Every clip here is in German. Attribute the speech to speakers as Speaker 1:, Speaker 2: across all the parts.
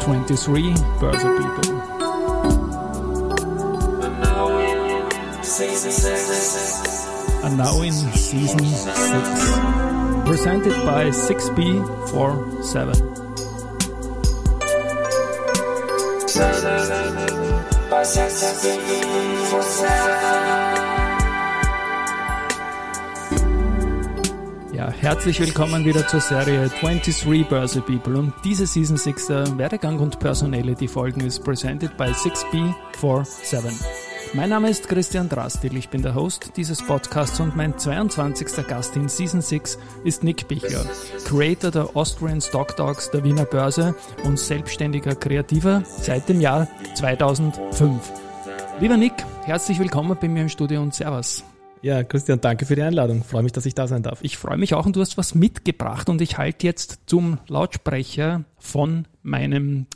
Speaker 1: 23 Börse People. And now in season 6. Presented by 6B47. Herzlich willkommen wieder zur Serie 23 Börse People und diese Season 6 der Werdegang und Personality Folgen ist presented by 6B47. Mein Name ist Christian Drastil, ich bin der Host dieses Podcasts und mein 22. Gast in Season 6 ist Nick Bichler, Creator der Austrian Stock Dogs der Wiener Börse und selbstständiger Kreativer seit dem Jahr 2005. Lieber Nick, herzlich willkommen bei mir im Studio und Servus.
Speaker 2: Ja, Christian, danke für die Einladung. Freue mich, dass ich da sein darf.
Speaker 1: Ich freue mich auch und du hast was mitgebracht und ich halte jetzt zum Lautsprecher von meinem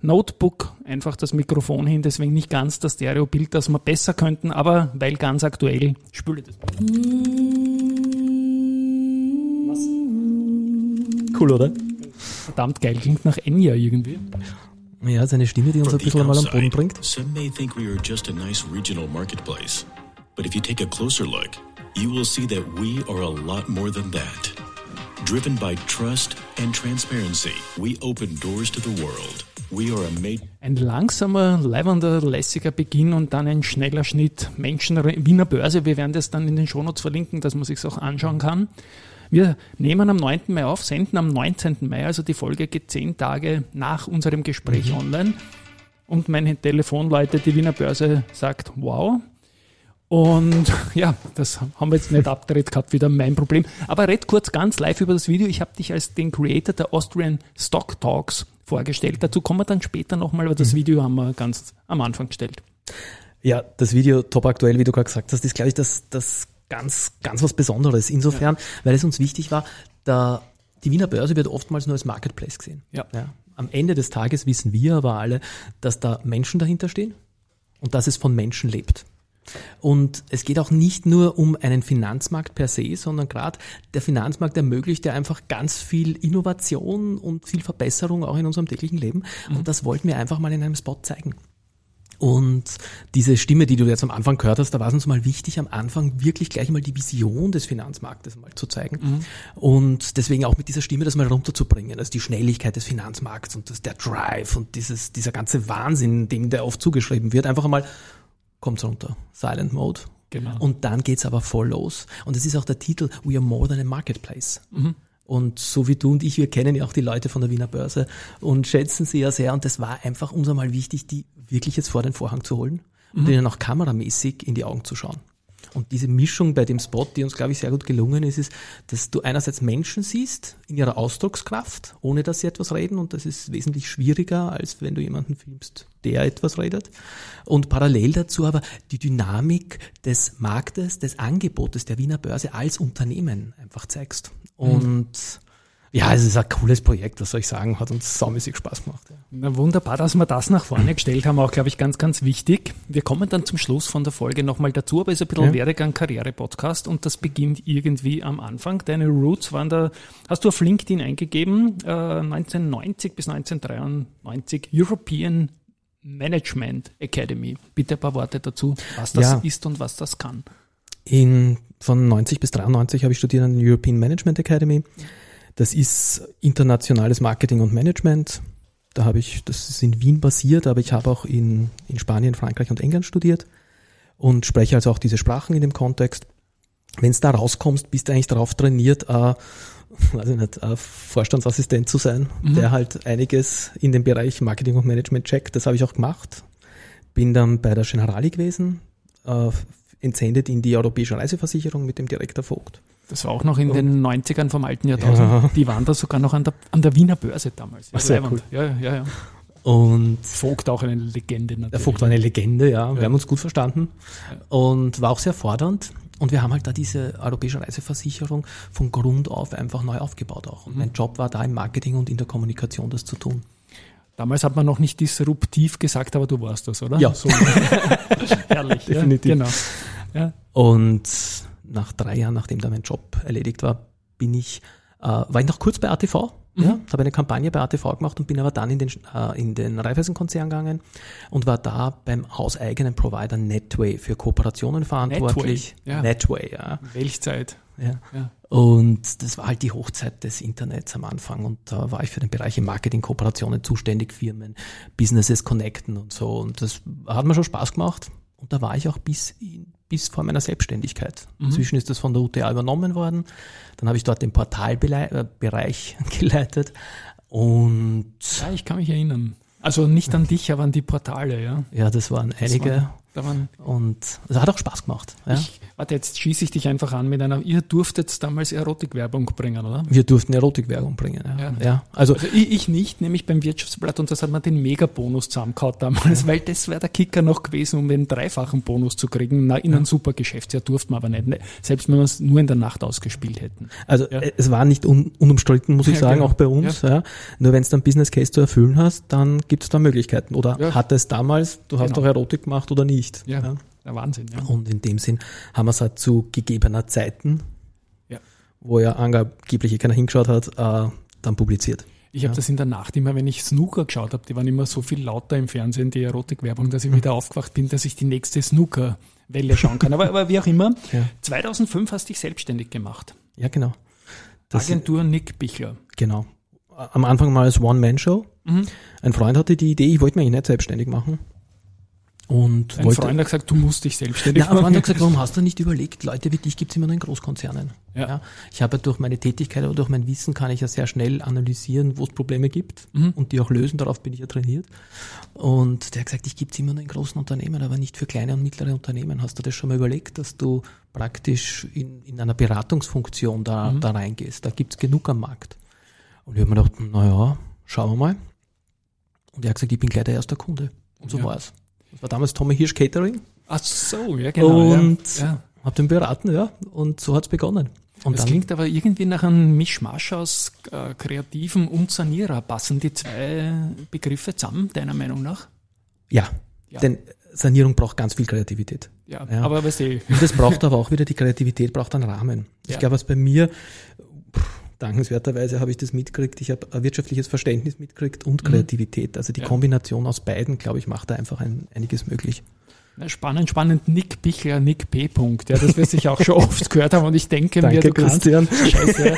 Speaker 1: Notebook einfach das Mikrofon hin, deswegen nicht ganz das Stereobild, das wir besser könnten, aber weil ganz aktuell, spüle das.
Speaker 2: Was? Cool, oder?
Speaker 1: Verdammt geil, klingt nach Enya irgendwie.
Speaker 2: Ja, seine Stimme, die uns ein bisschen mal am Boden bringt.
Speaker 3: Some may think we are just a nice regional marketplace. But if you take a closer look, you will see that we are a lot more than that. Driven by trust and transparency, we open doors to the world. We are a made
Speaker 1: Ein langsamer, leibender, lässiger Beginn und dann ein schneller Schnitt. Menschen, Wiener Börse, wir werden das dann in den Shownotes verlinken, dass man sich auch anschauen kann. Wir nehmen am 9. Mai auf, senden am 19. Mai, also die Folge geht zehn Tage nach unserem Gespräch online. Und mein Telefon läutet, die Wiener Börse sagt, wow, und ja, das haben wir jetzt nicht abgedreht gehabt, wieder mein Problem. Aber red kurz ganz live über das Video. Ich habe dich als den Creator der Austrian Stock Talks vorgestellt. Dazu kommen wir dann später nochmal, aber das Video haben wir ganz am Anfang gestellt.
Speaker 2: Ja, das Video top aktuell, wie du gerade gesagt hast, ist, glaube ich, das, das ganz, ganz was Besonderes. Insofern, weil es uns wichtig war, da die Wiener Börse wird oftmals nur als Marketplace gesehen.
Speaker 1: Ja.
Speaker 2: Am Ende des Tages wissen wir aber alle, dass da Menschen dahinter stehen und dass es von Menschen lebt. Und es geht auch nicht nur um einen Finanzmarkt per se, sondern gerade der Finanzmarkt ermöglicht ja einfach ganz viel Innovation und viel Verbesserung auch in unserem täglichen Leben. Und das wollten wir einfach mal in einem Spot zeigen. Und diese Stimme, die du jetzt am Anfang gehört hast, da war es uns mal wichtig, am Anfang wirklich gleich mal die Vision des Finanzmarktes mal zu zeigen. Und deswegen auch mit dieser Stimme das mal runterzubringen. Also die Schnelligkeit des Finanzmarkts und das, der Drive und dieses, dieser ganze Wahnsinn, dem der oft zugeschrieben wird, einfach mal kommt's runter. Silent Mode.
Speaker 1: Genau.
Speaker 2: Und dann geht's aber voll los. Und es ist auch der Titel We are more than a marketplace. Und so wie du und ich, wir kennen ja auch die Leute von der Wiener Börse und schätzen sie ja sehr. Und das war einfach uns einmal wichtig, die wirklich jetzt vor den Vorhang zu holen und ihnen auch kameramäßig in die Augen zu schauen. Und diese Mischung bei dem Spot, die uns, glaube ich, sehr gut gelungen ist, ist, dass du einerseits Menschen siehst in ihrer Ausdruckskraft, ohne dass sie etwas reden. Und das ist wesentlich schwieriger, als wenn du jemanden filmst, der etwas redet. Und parallel dazu aber die Dynamik des Marktes, des Angebotes der Wiener Börse als Unternehmen einfach zeigst. Und ja, es ist ein cooles Projekt, was soll ich sagen, hat uns saumäßig Spaß gemacht. Ja.
Speaker 1: Na wunderbar, dass wir das nach vorne gestellt haben, auch glaube ich ganz, ganz wichtig. Wir kommen dann zum Schluss von der Folge nochmal dazu, aber es ist ein bisschen
Speaker 2: Ja.
Speaker 1: Werdegang Karriere-Podcast und das beginnt irgendwie am Anfang. Deine Roots waren da, hast du auf LinkedIn eingegeben, äh, 1990 bis 1993 European Management Academy. Bitte ein paar Worte dazu, was das
Speaker 2: Ja.
Speaker 1: ist und was das kann.
Speaker 2: In, von 90 bis 93 habe ich studiert an der European Management Academy. Das ist internationales Marketing und Management. Da habe ich, das ist in Wien basiert, aber ich habe auch in, in Spanien, Frankreich und England studiert und spreche also auch diese Sprachen in dem Kontext. Wenn es da rauskommst, bist du eigentlich darauf trainiert, äh, weiß ich nicht, äh, Vorstandsassistent zu sein, der halt einiges in dem Bereich Marketing und Management checkt. Das habe ich auch gemacht. Bin dann bei der Generali gewesen, äh, entsendet in die Europäische Reiseversicherung mit dem Direktor Vogt.
Speaker 1: Das war auch noch in den 90ern vom alten Jahrtausend. Die waren da sogar noch an der, an der Wiener Börse damals.
Speaker 2: Ach, sehr
Speaker 1: Leibend. Ja, ja, ja.
Speaker 2: Und
Speaker 1: Vogt auch eine Legende natürlich.
Speaker 2: der Vogt war eine Legende, ja. Wir haben uns gut verstanden und war auch sehr fordernd. Und wir haben halt da diese Europäische Reiseversicherung von Grund auf einfach neu aufgebaut auch. Und mein Job war da im Marketing und in der Kommunikation das zu tun.
Speaker 1: Damals hat man noch nicht disruptiv gesagt, aber du warst das, oder?
Speaker 2: Ja.
Speaker 1: So. Herrlich.
Speaker 2: Definitiv.
Speaker 1: Ja, genau. Ja.
Speaker 2: Und nach drei Jahren, nachdem da mein Job erledigt war, bin ich, äh, war ich noch kurz bei ATV, Ja, habe eine Kampagne bei ATV gemacht und bin aber dann in den, äh, in den Raiffeisen-Konzern gegangen und war da beim hauseigenen Provider Netway für Kooperationen verantwortlich.
Speaker 1: Netway, ja.
Speaker 2: Netway, ja.
Speaker 1: Welchzeit.
Speaker 2: ja.
Speaker 1: Ja.
Speaker 2: Und das war halt die Hochzeit des Internets am Anfang und da war ich für den Bereich Marketing, Kooperationen zuständig, Firmen, Businesses connecten und so und das hat mir schon Spaß gemacht und da war ich auch bis, in, bis vor meiner Selbstständigkeit. Inzwischen ist das von der UTA übernommen worden, dann habe ich dort den Portalbereich geleitet und
Speaker 1: Ja, ich kann mich erinnern. Also nicht an dich, aber an die Portale, ja.
Speaker 2: ja, das waren
Speaker 1: Das
Speaker 2: einige
Speaker 1: waren- Da waren,
Speaker 2: und es hat auch Spaß gemacht. Ja.
Speaker 1: ich, warte, jetzt schieße ich dich einfach an mit einer, ihr durftet damals Erotikwerbung bringen, oder?
Speaker 2: Wir durften Erotikwerbung bringen. Ja.
Speaker 1: Ja.
Speaker 2: Ja. Also
Speaker 1: Also ich, ich nicht, nämlich beim Wirtschaftsblatt und das hat man den Megabonus zusammengehauen damals, weil das wäre der Kicker noch gewesen, um den dreifachen Bonus zu kriegen. Na, in ein super Geschäftsjahr durften wir aber nicht, ne? selbst wenn wir es nur in der Nacht ausgespielt hätten.
Speaker 2: Also
Speaker 1: Ja.
Speaker 2: äh, es war nicht un unumstritten, muss ich
Speaker 1: Ja,
Speaker 2: sagen,
Speaker 1: genau.
Speaker 2: auch bei uns. Ja. Nur wenn es dann Business Case zu erfüllen hast, dann gibt es da Möglichkeiten. Oder
Speaker 1: Ja.
Speaker 2: hat es damals, du hast
Speaker 1: Genau.
Speaker 2: doch Erotik gemacht oder nicht.
Speaker 1: Ja, der Wahnsinn, ja.
Speaker 2: Und in dem Sinn haben wir es halt zu gegebener Zeiten,
Speaker 1: Ja.
Speaker 2: wo ja angeblich eh keiner hingeschaut hat, äh, dann publiziert.
Speaker 1: Ich habe das in der Nacht immer, wenn ich Snooker geschaut habe, die waren immer so viel lauter im Fernsehen, die Erotikwerbung, dass ich wieder aufgewacht bin, dass ich die nächste Snooker-Welle schauen kann. Aber, aber wie auch immer,
Speaker 2: Ja.
Speaker 1: 2005 hast du dich selbstständig gemacht.
Speaker 2: Ja, genau. Das,
Speaker 1: Agentur Nick Bichler.
Speaker 2: genau. Am Anfang mal als One-Man-Show.
Speaker 1: Mhm.
Speaker 2: Ein Freund hatte die Idee, ich wollte mich eigentlich nicht selbstständig machen. Und
Speaker 1: Ein
Speaker 2: wollte,
Speaker 1: Freund hat gesagt, du musst dich selbstständig
Speaker 2: Ja, ein Freund
Speaker 1: machen.
Speaker 2: hat gesagt, warum hast du nicht überlegt, Leute wie dich gibt's immer nur in Großkonzernen.
Speaker 1: Ja.
Speaker 2: Ich habe ja durch meine Tätigkeit oder durch mein Wissen kann ich ja sehr schnell analysieren, wo es Probleme gibt
Speaker 1: Mhm.
Speaker 2: und die auch lösen, darauf bin ich ja trainiert. Und der hat gesagt, ich gibt's immer nur in großen Unternehmen, aber nicht für kleine und mittlere Unternehmen. Hast du das schon mal überlegt, dass du praktisch in, in einer Beratungsfunktion da,
Speaker 1: Mhm.
Speaker 2: da reingehst? Da gibt's genug am Markt. Und ich habe mir gedacht, naja, schauen wir mal. Und er hat gesagt, ich bin gleich der erste Kunde. Und so
Speaker 1: Ja.
Speaker 2: war's. Das war damals Tommy Hirsch Catering.
Speaker 1: Ach so, ja genau.
Speaker 2: Und
Speaker 1: ja. Ja.
Speaker 2: Hab den beraten, ja. Und so hat's begonnen. Und
Speaker 1: Das
Speaker 2: dann,
Speaker 1: klingt aber irgendwie nach einem Mischmasch aus äh, Kreativen und Sanierer. Passen die zwei Begriffe zusammen, deiner Meinung nach?
Speaker 2: ja,
Speaker 1: Ja.
Speaker 2: denn Sanierung braucht ganz viel Kreativität.
Speaker 1: Ja,
Speaker 2: Ja.
Speaker 1: aber weißt du,
Speaker 2: Und das braucht aber auch wieder, die Kreativität braucht einen Rahmen. Ich
Speaker 1: Ja.
Speaker 2: glaube, was bei mir, dankenswerterweise habe ich das mitgekriegt, ich habe wirtschaftliches Verständnis mitgekriegt und
Speaker 1: Mhm.
Speaker 2: Kreativität. Also die
Speaker 1: Ja.
Speaker 2: Kombination aus beiden, glaube ich, macht da einfach ein, einiges möglich.
Speaker 1: Spannend, spannend. Nick Bichler, Nick P. Punkt. Ja, das wirst du auch schon oft gehört haben und ich denke mir,
Speaker 2: Danke,
Speaker 1: du kannst.
Speaker 2: Christian.
Speaker 1: Scheiße. ja.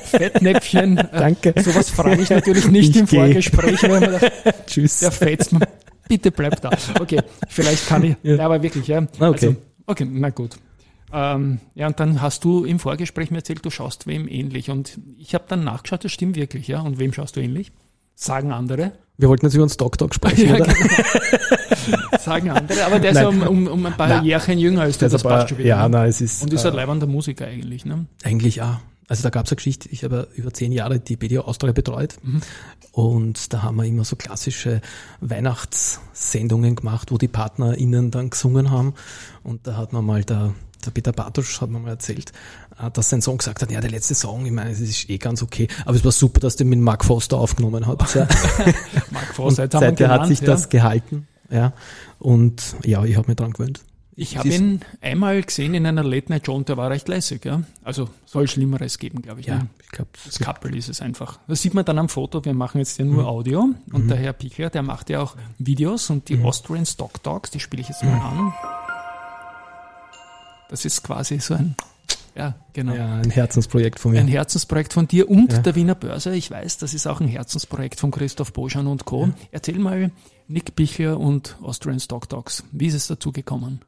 Speaker 1: Fettnäpfchen. äh,
Speaker 2: Danke.
Speaker 1: Sowas frage ich natürlich nicht
Speaker 2: Ich
Speaker 1: im
Speaker 2: geh.
Speaker 1: Vorgespräch, weil man dachte,
Speaker 2: Tschüss.
Speaker 1: der fetzt mir. Bitte bleib da. Okay, vielleicht kann ich.
Speaker 2: Ja.
Speaker 1: Ja, aber wirklich, ja.
Speaker 2: Ah, okay.
Speaker 1: Also, okay, na gut. Ähm, ja, und dann hast du im Vorgespräch mir erzählt, du schaust wem ähnlich. Und ich habe dann nachgeschaut, das stimmt wirklich, ja. Und wem schaust du ähnlich? Sagen andere.
Speaker 2: Wir wollten jetzt über den Stock Talk sprechen,
Speaker 1: Ja,
Speaker 2: oder?
Speaker 1: Sagen andere. Aber der ist ja
Speaker 2: Nein.
Speaker 1: um, um, um ein paar
Speaker 2: Nein.
Speaker 1: Jährchen jünger als du,
Speaker 2: Das
Speaker 1: das passt schon wieder.
Speaker 2: ja,
Speaker 1: ne?
Speaker 2: nein, es ist.
Speaker 1: Und ist
Speaker 2: äh,
Speaker 1: ein leibender Musiker eigentlich, ne?
Speaker 2: Eigentlich ja. Also da gab es eine Geschichte, ich habe über zehn Jahre die BDO Austria betreut
Speaker 1: Mhm.
Speaker 2: und da haben wir immer so klassische Weihnachtssendungen gemacht, wo die PartnerInnen dann gesungen haben und da hat man mal der, der Peter Bartosch hat mir mal erzählt, äh, dass sein Sohn gesagt hat, ja, der letzte Song, ich meine, es ist eh ganz okay, aber es war super, dass du mit Mark Foster aufgenommen habt. Ja.
Speaker 1: Mark
Speaker 2: Und
Speaker 1: wir ihn
Speaker 2: seither hat
Speaker 1: genannt,
Speaker 2: sich
Speaker 1: ja.
Speaker 2: das gehalten. Ja. Und ja, ich habe mich dran gewöhnt.
Speaker 1: Ich habe ihn einmal gesehen in einer Late Night Show und der war recht lässig, ja. Also soll Schlimmeres geben, glaube ich.
Speaker 2: Ja,
Speaker 1: ne?
Speaker 2: ich glaube,
Speaker 1: Das Couple ist es einfach. Das sieht man dann am Foto, wir machen jetzt ja nur
Speaker 2: Mhm.
Speaker 1: Audio und der Herr Pichler, der macht ja auch Videos und
Speaker 2: Mhm.
Speaker 1: die Austrian Stock Dogs, die spiele ich jetzt mal an. Das ist quasi so ein, ja, genau.
Speaker 2: ja, ein Herzensprojekt von mir.
Speaker 1: Ein Herzensprojekt von dir und
Speaker 2: Ja.
Speaker 1: der Wiener Börse. Ich weiß, das ist auch ein Herzensprojekt von Christoph Boschan und Co. Erzähl mal Nick Bichler und Austrian Stock Dogs. Wie ist es dazu gekommen?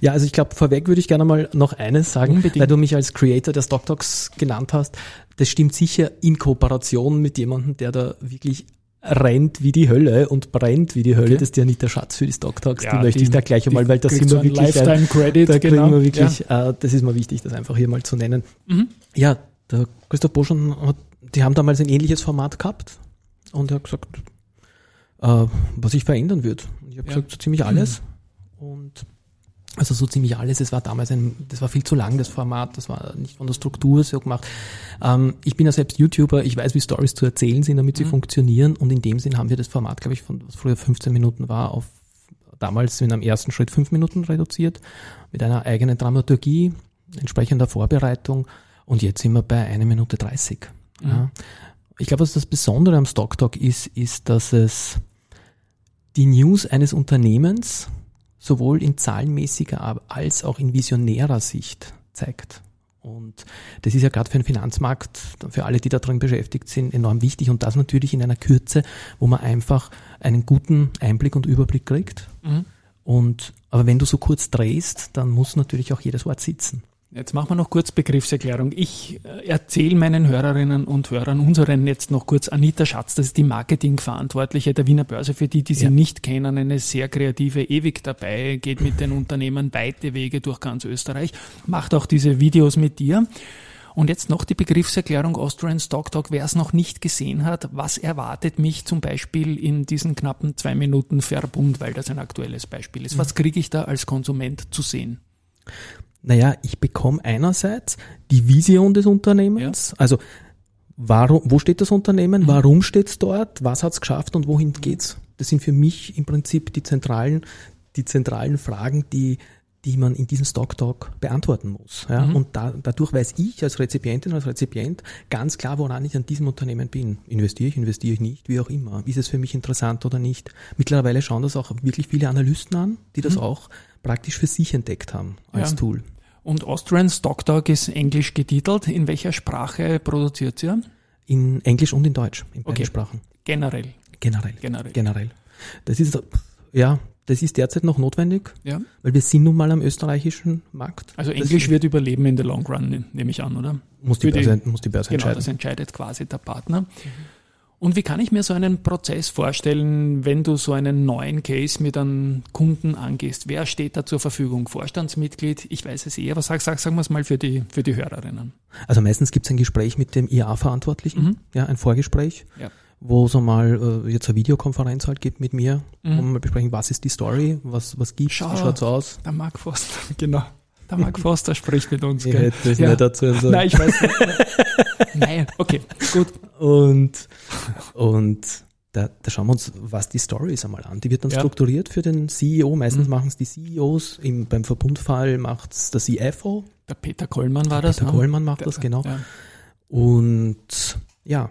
Speaker 2: Ja, also ich glaube, vorweg würde ich gerne mal noch eines sagen,
Speaker 1: Unbedingt.
Speaker 2: weil du mich als Creator der Stock Talks genannt hast. Das stimmt sicher in Kooperation mit jemandem, der da wirklich rennt wie die Hölle und brennt wie die Hölle.
Speaker 1: Okay.
Speaker 2: Das ist der Anita Schatz für die Stock Talks.
Speaker 1: Ja,
Speaker 2: die möchte
Speaker 1: die-
Speaker 2: ich da gleich einmal, weil das sind wir
Speaker 1: so
Speaker 2: wirklich, ein,
Speaker 1: Lifetime Credit,
Speaker 2: da
Speaker 1: genau.
Speaker 2: wir wirklich, äh, das ist mir wichtig, das einfach hier mal zu nennen.
Speaker 1: Mhm.
Speaker 2: Ja, der Christoph Boschan hat, die haben damals ein ähnliches Format gehabt und er hat gesagt, äh, was ich verändern würde. Und ich habe
Speaker 1: Ja.
Speaker 2: gesagt, so ziemlich alles. Und also so ziemlich alles. Es war damals ein, das war viel zu lang, das Format, das war nicht von der Struktur so gemacht. Ähm, ich bin ja selbst YouTuber, ich weiß, wie Stories zu erzählen sind, damit sie
Speaker 1: Mhm.
Speaker 2: funktionieren. Und in dem Sinn haben wir das Format, glaube ich, von was früher 15 Minuten war, auf damals in einem ersten Schritt fünf Minuten reduziert, mit einer eigenen Dramaturgie, entsprechender Vorbereitung. Und jetzt sind wir bei einer Minute 30.
Speaker 1: Mhm.
Speaker 2: Ja. Ich glaube, was das Besondere am Stock Talk ist, ist, dass es die News eines Unternehmens sowohl in zahlenmäßiger als auch in visionärer Sicht zeigt. Und das ist ja gerade für den Finanzmarkt, für alle, die da drin beschäftigt sind, enorm wichtig. Und das natürlich in einer Kürze, wo man einfach einen guten Einblick und Überblick kriegt. Mhm. Und, aber wenn du so kurz drehst, dann muss natürlich auch jedes Wort sitzen.
Speaker 1: Jetzt machen wir noch kurz Begriffserklärung. Ich äh, erzähle meinen Hörerinnen und Hörern, unseren jetzt noch kurz Anita Schatz, das ist die Marketingverantwortliche der Wiener Börse, für die, die sie ja. nicht kennen, eine sehr kreative, ewig dabei, geht mit den Unternehmen weite Wege durch ganz Österreich, macht auch diese Videos mit dir. Und jetzt noch die Begriffserklärung Austrian Stock Talk. Wer es noch nicht gesehen hat, was erwartet mich zum Beispiel in diesen knappen zwei Minuten Verbund, weil das ein aktuelles Beispiel ist? Was mhm. kriege ich da als Konsument zu sehen?
Speaker 2: Naja, ich bekomme einerseits die Vision des Unternehmens, ja. also warum, wo steht das Unternehmen, mhm. warum steht es dort, was hat es geschafft und wohin geht's? Das sind für mich im Prinzip die zentralen, die zentralen Fragen, die, die man in diesem Stock Talk beantworten muss. Ja? Mhm. Und da, dadurch weiß ich als Rezipientin, als Rezipient ganz klar, woran ich an diesem Unternehmen bin. Investiere ich, investiere ich nicht, wie auch immer. Ist es für mich interessant oder nicht? Mittlerweile schauen das auch wirklich viele Analysten an, die das mhm. auch praktisch für sich entdeckt haben als ja. Tool.
Speaker 1: Und Austrian Stock Talk ist englisch getitelt. In welcher Sprache produziert ihr?
Speaker 2: In Englisch und in Deutsch, in beiden okay. Sprachen.
Speaker 1: Generell.
Speaker 2: Generell. Generell. Generell. Das ist, ja, das ist derzeit noch notwendig, ja. weil wir sind nun mal am österreichischen Markt.
Speaker 1: Also Englisch das wird überleben in the long run, nehme ich an, oder?
Speaker 2: Muss die, Börse, die, muss die Börse
Speaker 1: genau,
Speaker 2: entscheiden.
Speaker 1: das entscheidet quasi der Partner. Mhm. Und wie kann ich mir so einen Prozess vorstellen, wenn du so einen neuen Case mit einem Kunden angehst? Wer steht da zur Verfügung? Vorstandsmitglied? Ich weiß es eh, aber sag, sag, sagen wir es mal für die, für die Hörerinnen.
Speaker 2: Also meistens gibt es ein Gespräch mit dem IA-Verantwortlichen, mhm. ja, ein Vorgespräch. Ja wo es mal äh, jetzt eine Videokonferenz halt gibt mit mir, mhm. wo wir mal besprechen, was ist die Story, was, was gibt's, Schau, wie schaut's aus.
Speaker 1: Der Mark Forster, genau. Der Mark Forster spricht mit uns.
Speaker 2: Ich gell? hätte das ja. nicht dazu
Speaker 1: sagen. Nein, ich weiß nicht. Nein, okay, gut.
Speaker 2: Und, und da, da schauen wir uns, was die Story ist einmal an. Die wird dann ja. strukturiert für den CEO. Meistens mhm. machen es die CEOs. Im, beim Verbundfall macht es der CFO.
Speaker 1: Der Peter Kollmann war das.
Speaker 2: Peter ne? Kollmann macht der, das, genau. Ja. Und ja,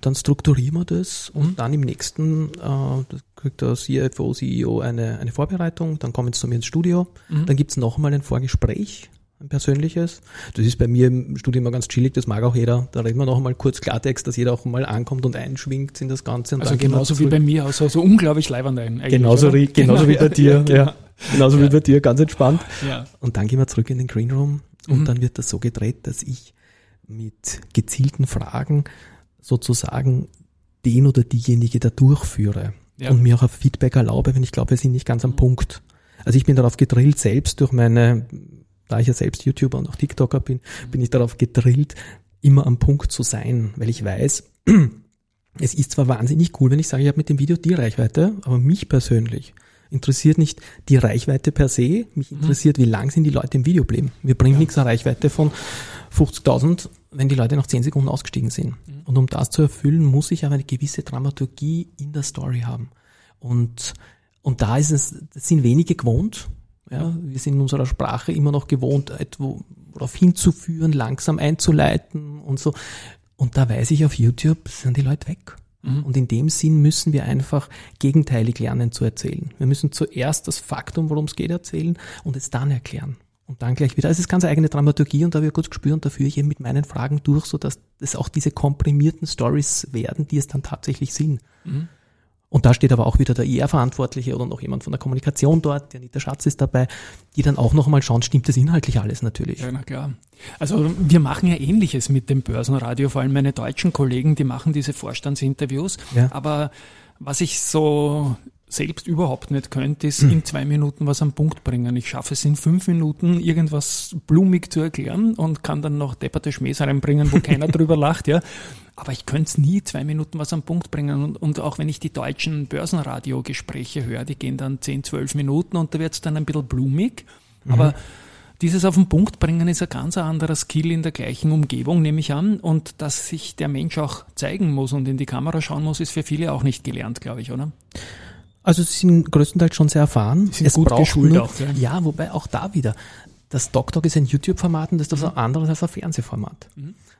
Speaker 2: dann strukturieren wir das und mhm. dann im nächsten äh, kriegt der CFO, CEO eine, eine Vorbereitung, dann kommen sie zu mir ins Studio, mhm. dann gibt's noch mal ein Vorgespräch, ein persönliches. Das ist bei mir im Studio immer ganz chillig, das mag auch jeder. Da reden wir noch mal kurz Klartext, dass jeder auch mal ankommt und einschwingt in das Ganze. Und
Speaker 1: also genauso wie bei mir, also so unglaublich leibend ein.
Speaker 2: Genauso, genauso genau, wie bei dir, ja. Genau. ja. Genauso ja. wie bei dir, ganz entspannt. Ja. Und dann gehen wir zurück in den Green Room und mhm. dann wird das so gedreht, dass ich mit gezielten Fragen sozusagen den oder diejenige da durchführe ja. und mir auch ein Feedback erlaube, wenn ich glaube, wir sind nicht ganz am mhm. Punkt. Also ich bin darauf gedrillt, selbst durch meine, da ich ja selbst YouTuber und auch TikToker bin, bin ich darauf gedrillt, immer am Punkt zu sein, weil ich weiß, es ist zwar wahnsinnig cool, wenn ich sage, ich habe mit dem Video die Reichweite, aber mich persönlich interessiert nicht die Reichweite per se, mich mhm. interessiert, wie lang sind die Leute im Video bleiben. Wir bringen ja. nichts eine Reichweite von 50.000, wenn die Leute nach 10 Sekunden ausgestiegen sind. Mhm. Und um das zu erfüllen, muss ich aber eine gewisse Dramaturgie in der Story haben. Und, und da ist es, sind wenige gewohnt. Ja, wir sind in unserer Sprache immer noch gewohnt, etwo darauf hinzuführen, langsam einzuleiten und so. Und da weiß ich auf YouTube, sind die Leute weg. Mhm. Und in dem Sinn müssen wir einfach gegenteilig lernen zu erzählen. Wir müssen zuerst das Faktum, worum es geht, erzählen und es dann erklären. Und dann gleich wieder. Also es ist ganz eigene Dramaturgie und da habe ich ein gutes Gespür und da führe ich eben mit meinen Fragen durch, so dass es auch diese komprimierten Stories werden, die es dann tatsächlich sind. Mhm. Und da steht aber auch wieder der IR-Verantwortliche oder noch jemand von der Kommunikation dort, der Anita Schatz ist dabei, die dann auch noch einmal schauen, stimmt das inhaltlich alles natürlich.
Speaker 1: Ja, na klar. Also wir machen ja ähnliches mit dem Börsenradio, vor allem meine deutschen Kollegen, die machen diese Vorstandsinterviews. Ja. Aber was ich so selbst überhaupt nicht könnte, ist hm. in zwei Minuten was am Punkt bringen. Ich schaffe es in fünf Minuten irgendwas blumig zu erklären und kann dann noch depperte Schmähs reinbringen, wo keiner drüber lacht, ja. Aber ich könnte es nie zwei Minuten was am Punkt bringen. Und, und auch wenn ich die deutschen Börsenradio-Gespräche höre, die gehen dann zehn, zwölf Minuten und da wird es dann ein bisschen blumig. Mhm. Aber dieses auf den Punkt bringen ist ein ganz anderer Skill in der gleichen Umgebung, nehme ich an. Und dass sich der Mensch auch zeigen muss und in die Kamera schauen muss, ist für viele auch nicht gelernt, glaube ich, oder?
Speaker 2: Also sie sind größtenteils schon sehr erfahren.
Speaker 1: Sie sind es gut geschult
Speaker 2: nur, auch. Ja. ja, wobei auch da wieder, das TokTok ist ein YouTube-Format und das ist was anderes als ein Fernsehformat.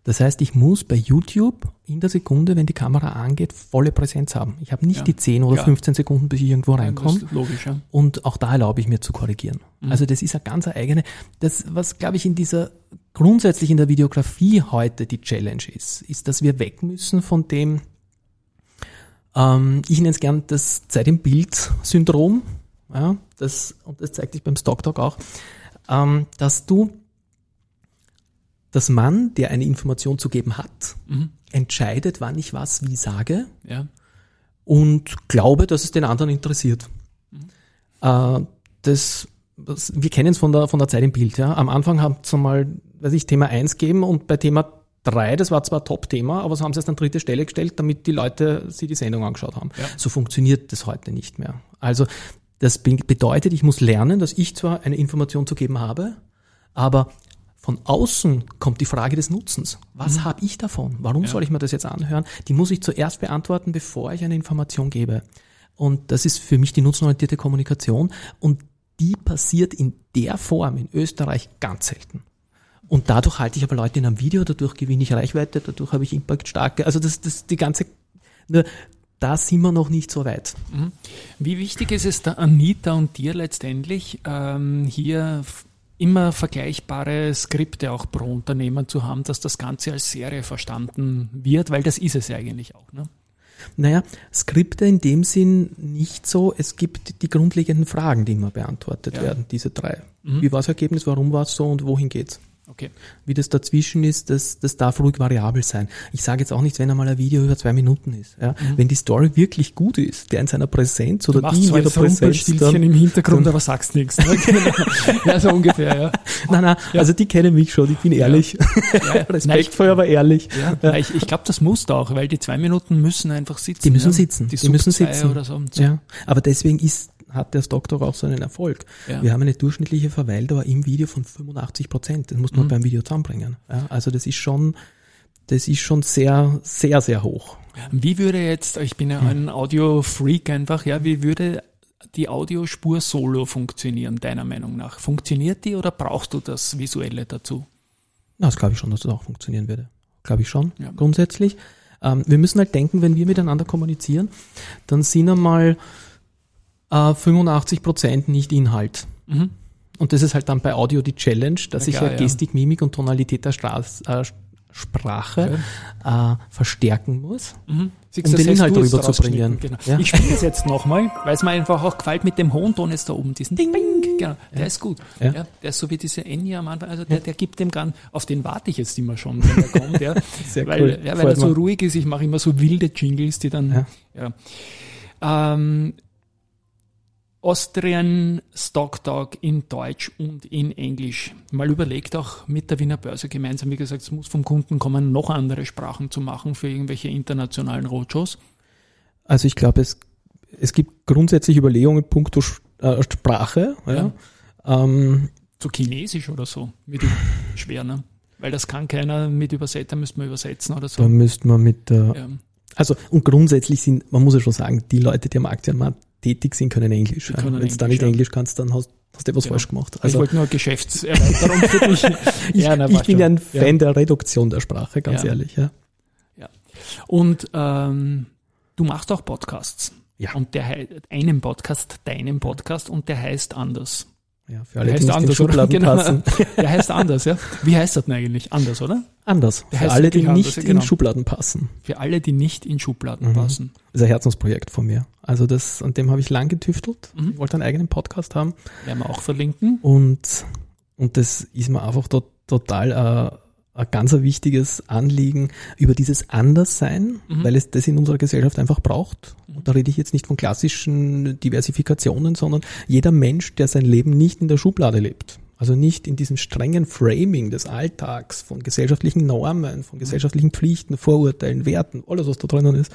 Speaker 2: Das heißt, ich muss bei YouTube in der Sekunde, wenn die Kamera angeht, volle Präsenz haben. Ich habe nicht
Speaker 1: Ja.
Speaker 2: die 10 oder
Speaker 1: Ja.
Speaker 2: 15 Sekunden, bis ich irgendwo
Speaker 1: Das
Speaker 2: reinkomme.
Speaker 1: ist logisch, ja.
Speaker 2: Und auch da erlaube ich mir zu korrigieren. Also das ist eine ganz eigene, das, was glaube ich in dieser, grundsätzlich in der Videografie heute die Challenge ist, ist, dass wir weg müssen von dem, ähm, ich nenne es gern das Zeit im Bild-Syndrom, ja, das, und das zeigt sich beim Stocktalk auch, ähm, dass du, dass man, der eine Information zu geben hat, entscheidet, wann ich was wie sage,
Speaker 1: ja.
Speaker 2: und glaube, dass es den anderen interessiert. Äh, das, das, wir kennen es von der, von der Zeit im Bild. Ja. Am Anfang haben sie mal, weiß ich, Thema 1 gegeben und bei Thema 3, das war zwar Top-Thema, aber so haben sie es an dritte Stelle gestellt, damit die Leute sich die Sendung angeschaut haben.
Speaker 1: Ja.
Speaker 2: So funktioniert das heute nicht mehr. Also das be- bedeutet, ich muss lernen, dass ich zwar eine Information zu geben habe, aber von außen kommt die Frage des Nutzens. Was habe ich davon? Warum soll ich mir das jetzt anhören? Die muss ich zuerst beantworten, bevor ich eine Information gebe. Und das ist für mich die nutzenorientierte Kommunikation. Und die passiert in der Form in Österreich ganz selten. Und dadurch halte ich aber Leute in einem Video, dadurch gewinne ich Reichweite, dadurch habe ich Impact starke. Also das, das die ganze, nur da sind wir noch nicht so weit.
Speaker 1: Wie wichtig ist es der Anita und dir letztendlich, ähm, hier immer vergleichbare Skripte auch pro Unternehmen zu haben, dass das Ganze als Serie verstanden wird, weil das ist es ja eigentlich auch. Ne?
Speaker 2: Naja, Skripte in dem Sinn nicht so. Es gibt die grundlegenden Fragen, die immer beantwortet
Speaker 1: Ja.
Speaker 2: werden, diese drei. Wie war das Ergebnis, warum war es so und wohin geht's?
Speaker 1: Okay.
Speaker 2: Wie das dazwischen ist, das, das darf ruhig variabel sein. Ich sage jetzt auch nicht, wenn einmal ein Video über zwei Minuten ist. Ja? Wenn die Story wirklich gut ist, der in seiner Präsenz oder
Speaker 1: Mhm.
Speaker 2: Die in ihrer Präsenz dann,
Speaker 1: im Hintergrund, aber sagst nichts. Ne? Genau. ja, so ungefähr, ja.
Speaker 2: Nein, nein, also die kennen mich schon, ich bin ehrlich.
Speaker 1: ja.
Speaker 2: Respektvoll, aber ehrlich.
Speaker 1: Ja, ich, ich glaube, das muss da auch, weil die zwei Minuten müssen einfach sitzen.
Speaker 2: Die müssen
Speaker 1: ja.
Speaker 2: sitzen.
Speaker 1: Die,
Speaker 2: Die müssen sitzen.
Speaker 1: Oder so.
Speaker 2: Ja, aber deswegen ist, hat der Stocktalk auch so einen Erfolg.
Speaker 1: Ja.
Speaker 2: Wir haben eine durchschnittliche Verweildauer im Video von 85 Prozent. Das muss
Speaker 1: Mhm.
Speaker 2: man beim Video zusammenbringen. Ja, also das ist schon, das ist schon sehr, sehr, sehr hoch.
Speaker 1: Wie würde jetzt, ich bin ja ein Audio-Freak einfach, ja, wie würde die Audiospur solo funktionieren, deiner Meinung nach? Funktioniert die oder brauchst du das Visuelle dazu?
Speaker 2: Na, das glaube ich schon, dass das auch funktionieren würde. Glaube ich schon,
Speaker 1: Ja.
Speaker 2: grundsätzlich. Ähm, wir müssen halt denken, wenn wir miteinander kommunizieren, dann sind einmal äh, 85 Prozent nicht Inhalt.
Speaker 1: Mhm.
Speaker 2: Und das ist halt dann bei Audio die Challenge, dass
Speaker 1: Na
Speaker 2: ich
Speaker 1: klar,
Speaker 2: ja
Speaker 1: ja.
Speaker 2: Gestik, Mimik und Tonalität der Straß, äh, Sprache äh, verstärken muss.
Speaker 1: Siehst
Speaker 2: Um den Inhalt rüberzubringen.
Speaker 1: Genau.
Speaker 2: Ja.
Speaker 1: Ich spiele es jetzt nochmal, weil es mir einfach auch gefällt mit dem hohen Ton jetzt da oben, diesen Ding, Bing, genau, der ist gut.
Speaker 2: Ja.
Speaker 1: Ja. der ist so wie diese Enya am Anfang, also der, der gibt dem Gan, auf den warte ich jetzt immer schon, wenn der kommt, ja.
Speaker 2: Sehr
Speaker 1: weil,
Speaker 2: cool.
Speaker 1: Ja, weil
Speaker 2: Freut
Speaker 1: er so ruhig ist, ich mache immer so wilde Jingles, die dann,
Speaker 2: Ja.
Speaker 1: ja. Ähm, Austrian Stock Talk in Deutsch und in Englisch. Mal überlegt auch mit der Wiener Börse gemeinsam, wie gesagt, es muss vom Kunden kommen, noch andere Sprachen zu machen für irgendwelche internationalen Roadshows.
Speaker 2: Also ich glaube, es, es gibt grundsätzlich Überlegungen punkto äh, Sprache. Ja. Ähm,
Speaker 1: So Chinesisch oder so, wird ü- schwer, ne? Weil das kann keiner mit Übersetzer, müsste man übersetzen oder
Speaker 2: da
Speaker 1: so.
Speaker 2: müsste man mit der,
Speaker 1: Ja.
Speaker 2: also und grundsätzlich sind, man muss ja schon sagen, die Leute, die am Aktienmarkt tätig sind, können Englisch. Ja.
Speaker 1: können
Speaker 2: Wenn du da nicht
Speaker 1: ja.
Speaker 2: Englisch kannst, dann hast, hast du was
Speaker 1: Ja.
Speaker 2: falsch gemacht.
Speaker 1: ich
Speaker 2: Also
Speaker 1: wollte nur Geschäftserweiterung für dich.
Speaker 2: ich,
Speaker 1: Ja, na,
Speaker 2: ich bin ja
Speaker 1: schon.
Speaker 2: ein Fan der Reduktion der Sprache, ganz
Speaker 1: Ja.
Speaker 2: ehrlich. Ja.
Speaker 1: Und ähm, du machst auch Podcasts.
Speaker 2: Ja.
Speaker 1: Und der einen Podcast, deinen Podcast, und der heißt anders.
Speaker 2: Ja, für alle, die
Speaker 1: heißt
Speaker 2: nicht in
Speaker 1: anders, oder?
Speaker 2: Schubladen
Speaker 1: Genau.
Speaker 2: passen.
Speaker 1: Der heißt anders, ja. Wie heißt das denn eigentlich? Anders, oder?
Speaker 2: Anders.
Speaker 1: Der
Speaker 2: Für alle, die
Speaker 1: anders,
Speaker 2: nicht
Speaker 1: ja,
Speaker 2: in
Speaker 1: genau.
Speaker 2: Schubladen passen.
Speaker 1: Für alle, die nicht in Schubladen
Speaker 2: Mhm.
Speaker 1: passen.
Speaker 2: Das ist ein Herzensprojekt von mir. Also das, an dem habe ich lang getüftelt.
Speaker 1: Mhm.
Speaker 2: Ich wollte einen eigenen Podcast haben.
Speaker 1: Werden wir auch verlinken.
Speaker 2: Und, und das ist mir einfach to total äh, ein ganz wichtiges Anliegen über dieses Anderssein,
Speaker 1: Mhm.
Speaker 2: weil es das in unserer Gesellschaft einfach braucht. Und da rede ich jetzt nicht von klassischen Diversifikationen, sondern jeder Mensch, der sein Leben nicht in der Schublade lebt. Also nicht in diesem strengen Framing des Alltags, von gesellschaftlichen Normen, von gesellschaftlichen Pflichten, Vorurteilen, Werten, alles was da drinnen ist,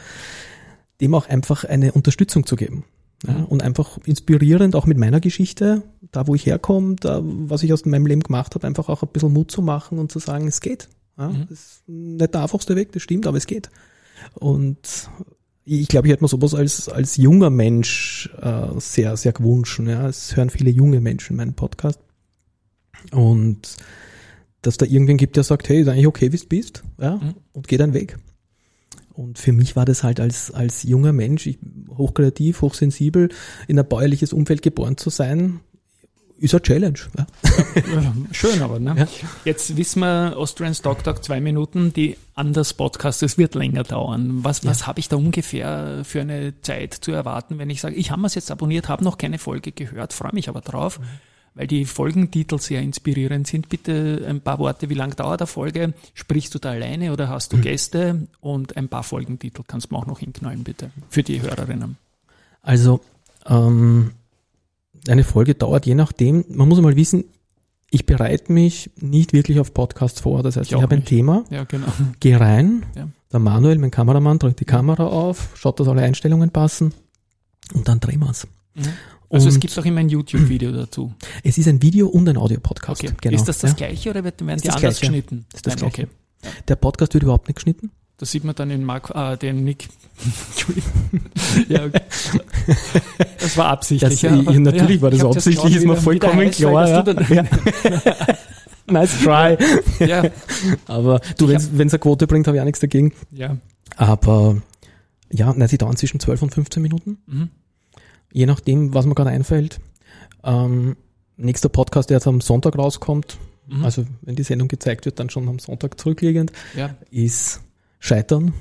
Speaker 2: dem auch einfach eine Unterstützung zu geben. Ja, und einfach inspirierend, auch mit meiner Geschichte, da wo ich herkomme, da, was ich aus meinem Leben gemacht habe, einfach auch ein bisschen Mut zu machen und zu sagen, es geht. Ja,
Speaker 1: Mhm.
Speaker 2: Das ist nicht der einfachste Weg, das stimmt, aber es geht. Und ich glaube, ich hätte mir sowas als, als junger Mensch äh, sehr, sehr gewünscht. Ja. Es hören viele junge Menschen meinen Podcast. Und dass da irgendwen gibt, der sagt, hey, ist eigentlich okay, wie du bist, ja,
Speaker 1: Mhm.
Speaker 2: und geh deinen Weg. Und für mich war das halt als, als junger Mensch, ich, hochkreativ, hochsensibel, in ein bäuerliches Umfeld geboren zu sein, ist eine Challenge. Ja.
Speaker 1: Ja, Schön aber, ne?
Speaker 2: Ja.
Speaker 1: Jetzt wissen wir, Austrian Stock Talk zwei Minuten, die Anders Podcast, es wird länger dauern. Was, was habe ich da ungefähr für eine Zeit zu erwarten, wenn ich sage, ich habe es jetzt abonniert, habe noch keine Folge gehört, freue mich aber drauf, weil die Folgentitel sehr inspirierend sind. Bitte ein paar Worte, wie lang dauert eine Folge? Sprichst du da alleine oder hast du Gäste? Und ein paar Folgentitel kannst du mir auch noch hinknallen, bitte, für die Hörerinnen.
Speaker 2: Also, ähm, eine Folge dauert je nachdem, man muss mal wissen, ich bereite mich nicht wirklich auf Podcasts vor. Das heißt,
Speaker 1: Ich
Speaker 2: ich, habe ein. Thema,
Speaker 1: Ja, genau.
Speaker 2: gehe rein,
Speaker 1: Ja.
Speaker 2: der Manuel, mein Kameramann, drückt die Kamera auf, schaut, dass alle Einstellungen passen und dann drehen wir's.
Speaker 1: Also es
Speaker 2: Und
Speaker 1: gibt auch immer ein YouTube-Video dazu.
Speaker 2: Es ist ein Video und ein Audio-Podcast.
Speaker 1: Okay.
Speaker 2: Genau.
Speaker 1: Ist das das
Speaker 2: ja.
Speaker 1: gleiche oder wird- werden
Speaker 2: Ist
Speaker 1: die
Speaker 2: das
Speaker 1: anders
Speaker 2: Gleiche.
Speaker 1: geschnitten?
Speaker 2: Ist das
Speaker 1: Nein,
Speaker 2: Gleiche.
Speaker 1: okay.
Speaker 2: Der Podcast wird überhaupt nicht geschnitten.
Speaker 1: Das sieht man dann in Mark, äh, den Nick. Ja, okay. Das war absichtlich.
Speaker 2: Das-
Speaker 1: ja,
Speaker 2: ja, natürlich war das absichtlich,
Speaker 1: geschaut,
Speaker 2: ist mir vollkommen klar,
Speaker 1: das du
Speaker 2: nice try.
Speaker 1: ja,
Speaker 2: Aber du, wenn es eine Quote bringt, habe ich auch nichts dagegen.
Speaker 1: ja.
Speaker 2: Aber ja, nein, sie dauern zwischen 12 und 15 Minuten.
Speaker 1: Mhm.
Speaker 2: Je nachdem, was mir gerade einfällt. Ähm, nächster Podcast, der jetzt am Sonntag rauskommt,
Speaker 1: Mhm.
Speaker 2: also wenn die Sendung gezeigt wird, dann schon am Sonntag zurückliegend,
Speaker 1: ja.
Speaker 2: ist Scheitern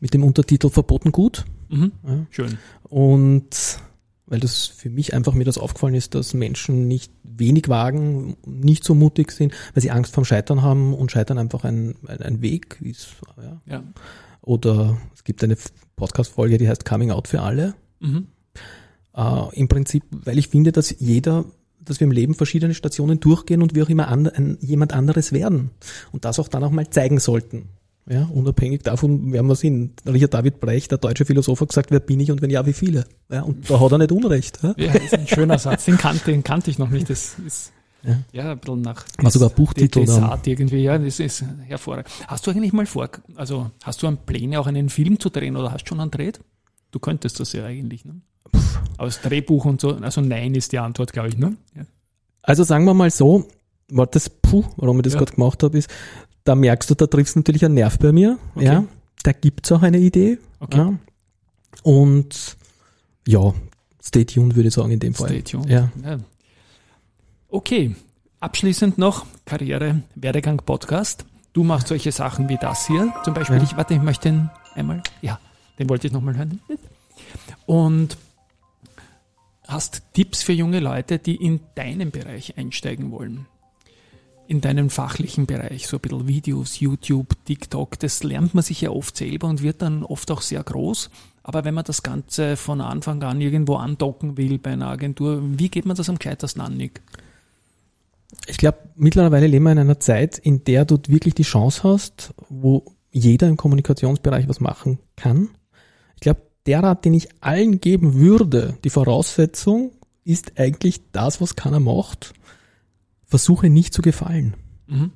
Speaker 2: mit dem Untertitel Verboten gut.
Speaker 1: Mhm.
Speaker 2: Ja.
Speaker 1: Schön.
Speaker 2: Und weil das für mich einfach mir das aufgefallen ist, dass Menschen nicht wenig wagen, nicht so mutig sind, weil sie Angst vorm Scheitern haben und Scheitern einfach ein, ein, ein Weg ist. Ja.
Speaker 1: Ja.
Speaker 2: Oder es gibt eine Podcast-Folge, die heißt Coming Out für alle.
Speaker 1: Mhm.
Speaker 2: Äh, Im Prinzip, weil ich finde, dass jeder, dass wir im Leben verschiedene Stationen durchgehen und wir auch immer an, ein, jemand anderes werden. Und das auch dann auch mal zeigen sollten. Ja, unabhängig davon, wer wir sind. Richard David Brecht, der deutsche Philosoph, hat gesagt, wer bin ich und wenn ja, wie viele? Ja, und da hat er nicht Unrecht. Ja.
Speaker 1: Ja, ist ein schöner Satz. Den kannte, den kannte ich noch nicht. Das ist
Speaker 2: Ja.
Speaker 1: ja, ein bisschen nach
Speaker 2: War sogar Buchtitel.
Speaker 1: Desart irgendwie. Ja, das ist hervorragend. Hast du eigentlich mal vor, also hast du an Pläne, auch einen Film zu drehen oder hast du schon einen Dreht? Du könntest das ja eigentlich, ne? Aus Drehbuch und so. Also nein ist die Antwort, glaube ich, ne? Ja.
Speaker 2: Also sagen wir mal so, war das, puh, warum ich das
Speaker 1: Ja.
Speaker 2: gerade gemacht habe, ist, da merkst du, da triffst du natürlich einen Nerv bei mir.
Speaker 1: Okay.
Speaker 2: Ja, da gibt's auch eine Idee.
Speaker 1: Okay.
Speaker 2: Ja. Und ja, stay tuned, würde ich sagen, in dem Fall.
Speaker 1: Stay tuned.
Speaker 2: Ja.
Speaker 1: Ja. Okay, abschließend noch Karriere, Werdegang Podcast. Du machst solche Sachen wie das hier. Zum Beispiel,
Speaker 2: Ja.
Speaker 1: ich warte, ich möchte den einmal, ja, den wollte ich nochmal hören. Und hast Tipps für junge Leute, die in deinen Bereich einsteigen wollen. In deinen fachlichen Bereich, so ein bisschen Videos, YouTube, TikTok, das lernt man sich ja oft selber und wird dann oft auch sehr groß. Aber wenn man das Ganze von Anfang an irgendwo andocken will bei einer Agentur, wie geht man das am gescheitersten an, Nick?
Speaker 2: Ich glaube, mittlerweile leben wir in einer Zeit, in der du wirklich die Chance hast, wo jeder im Kommunikationsbereich was machen kann. Ich glaube, der Rat, den ich allen geben würde, die Voraussetzung ist eigentlich das, was keiner macht. Versuche nicht zu gefallen.
Speaker 1: Mhm.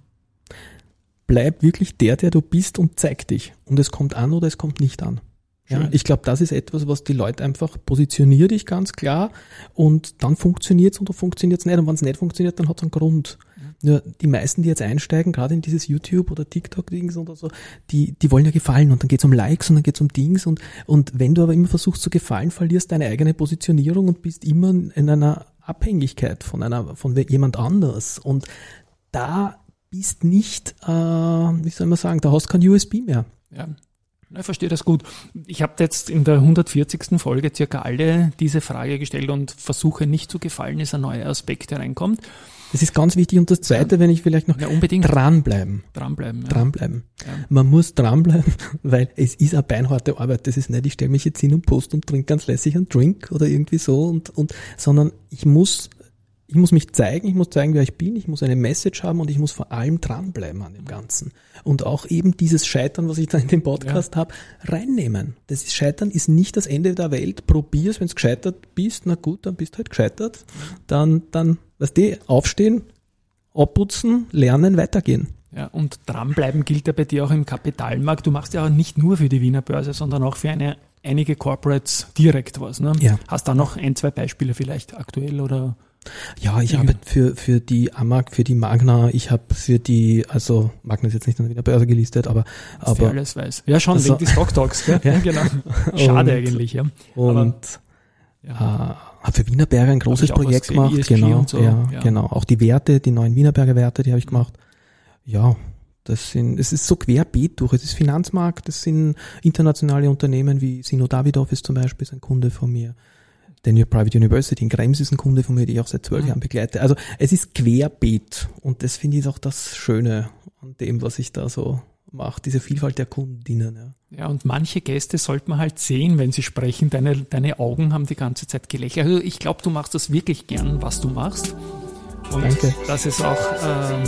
Speaker 2: Bleib wirklich der, der du bist und zeig dich. Und es kommt an oder es kommt nicht an. Ja, ich glaube, das ist etwas, was die Leute einfach positioniert dich ganz klar und dann funktioniert's oder funktioniert's nicht. Und wenn es nicht funktioniert, dann hat's einen Grund. Nur die meisten, die jetzt einsteigen, gerade in dieses YouTube oder TikTok-Dings oder so, die, die wollen ja gefallen und dann geht's um Likes und dann geht's um Dings und, und wenn du aber immer versuchst zu gefallen, verlierst deine eigene Positionierung und bist immer in einer Abhängigkeit von einer, von jemand anders. Und da bist nicht, äh, wie soll man sagen, da hast kein USB mehr.
Speaker 1: Ja. Ja, Ich verstehe das gut. Ich habe jetzt in der 140. Folge circa alle diese Frage gestellt und versuche nicht zu gefallen, ist ein neuer Aspekt, der reinkommt.
Speaker 2: Das ist ganz wichtig. Und das Zweite, wenn ich vielleicht noch
Speaker 1: Ja, unbedingt
Speaker 2: dranbleiben.
Speaker 1: dranbleiben. Ja.
Speaker 2: Dranbleiben.
Speaker 1: Ja.
Speaker 2: Man muss dranbleiben, weil es ist eine beinharte Arbeit. Das ist nicht, ich stelle mich jetzt hin und post und trinke ganz lässig einen Drink oder irgendwie so und, und, sondern ich muss, ich muss mich zeigen, ich muss zeigen, wer ich bin, ich muss eine Message haben und ich muss vor allem dranbleiben an dem Ganzen. Und auch eben dieses Scheitern, was ich da in dem Podcast habe, reinnehmen. Das Scheitern ist nicht das Ende der Welt. Probier's, wenn du gescheitert bist, na gut, dann bist du halt gescheitert. Dann, dann, weißt du, aufstehen, abputzen, lernen, weitergehen.
Speaker 1: Ja, und dranbleiben gilt ja bei dir auch im Kapitalmarkt. Du machst ja auch nicht nur für die Wiener Börse, sondern auch für eine, einige Corporates direkt was. Ne?
Speaker 2: Ja.
Speaker 1: Hast da noch ein, zwei Beispiele vielleicht aktuell oder?
Speaker 2: Ja, ich arbeite für, für die Amag, für die Magna, ich habe für die, also Magna ist jetzt nicht an der Börse gelistet, aber, aber
Speaker 1: Wer alles weiß. Ja, schon,
Speaker 2: Also-
Speaker 1: wegen die Stock Talks, gell?
Speaker 2: Ja.
Speaker 1: genau. Schade
Speaker 2: Und-
Speaker 1: eigentlich, ja.
Speaker 2: und
Speaker 1: ja.
Speaker 2: äh, habe für Wienerberger ein großes Projekt gemacht,
Speaker 1: ESG
Speaker 2: genau,
Speaker 1: so,
Speaker 2: ja,
Speaker 1: ja.
Speaker 2: genau. Auch die Werte, die neuen Wienerberger Werte, die habe ich gemacht. Ja, das sind, es ist so querbeet durch. Es ist Finanzmarkt, das sind internationale Unternehmen wie Sino Davidoff ist zum Beispiel ist ein Kunde von mir. Daniel Private University in Krems ist ein Kunde von mir, die ich auch seit zwölf
Speaker 1: Mhm.
Speaker 2: Jahren begleite. Also es ist querbeet und das finde ich auch das Schöne an dem, was ich da so mache, diese Vielfalt der Kundinnen. Ja.
Speaker 1: Ja, und manche Gäste sollte man halt sehen, wenn sie sprechen. Deine, deine Augen haben die ganze Zeit gelächelt. Also ich glaube, du machst das wirklich gern, was du machst. Und
Speaker 2: Danke.
Speaker 1: das ist auch ähm,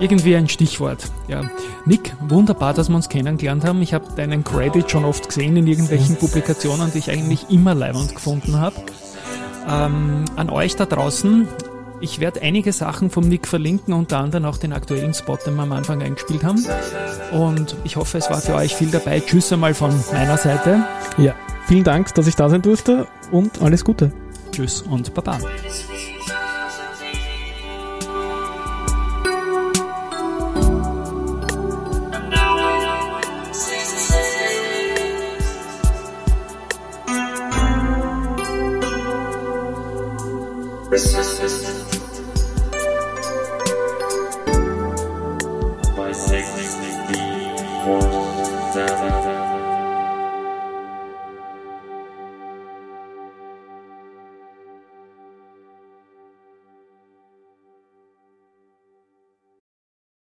Speaker 1: irgendwie ein Stichwort. Ja. Nick, wunderbar, dass wir uns kennengelernt haben. Ich habe deinen Credit schon oft gesehen in irgendwelchen Publikationen, die ich eigentlich immer leibend gefunden habe. Ähm, an euch da draußen, ich werde einige Sachen vom Nick verlinken, unter anderem auch den aktuellen Spot, den wir am Anfang eingespielt haben. Und ich hoffe, es war für euch viel dabei. Tschüss einmal von meiner Seite.
Speaker 2: ja, vielen Dank, dass ich da sein durfte und alles Gute.
Speaker 1: Tschüss und Baba.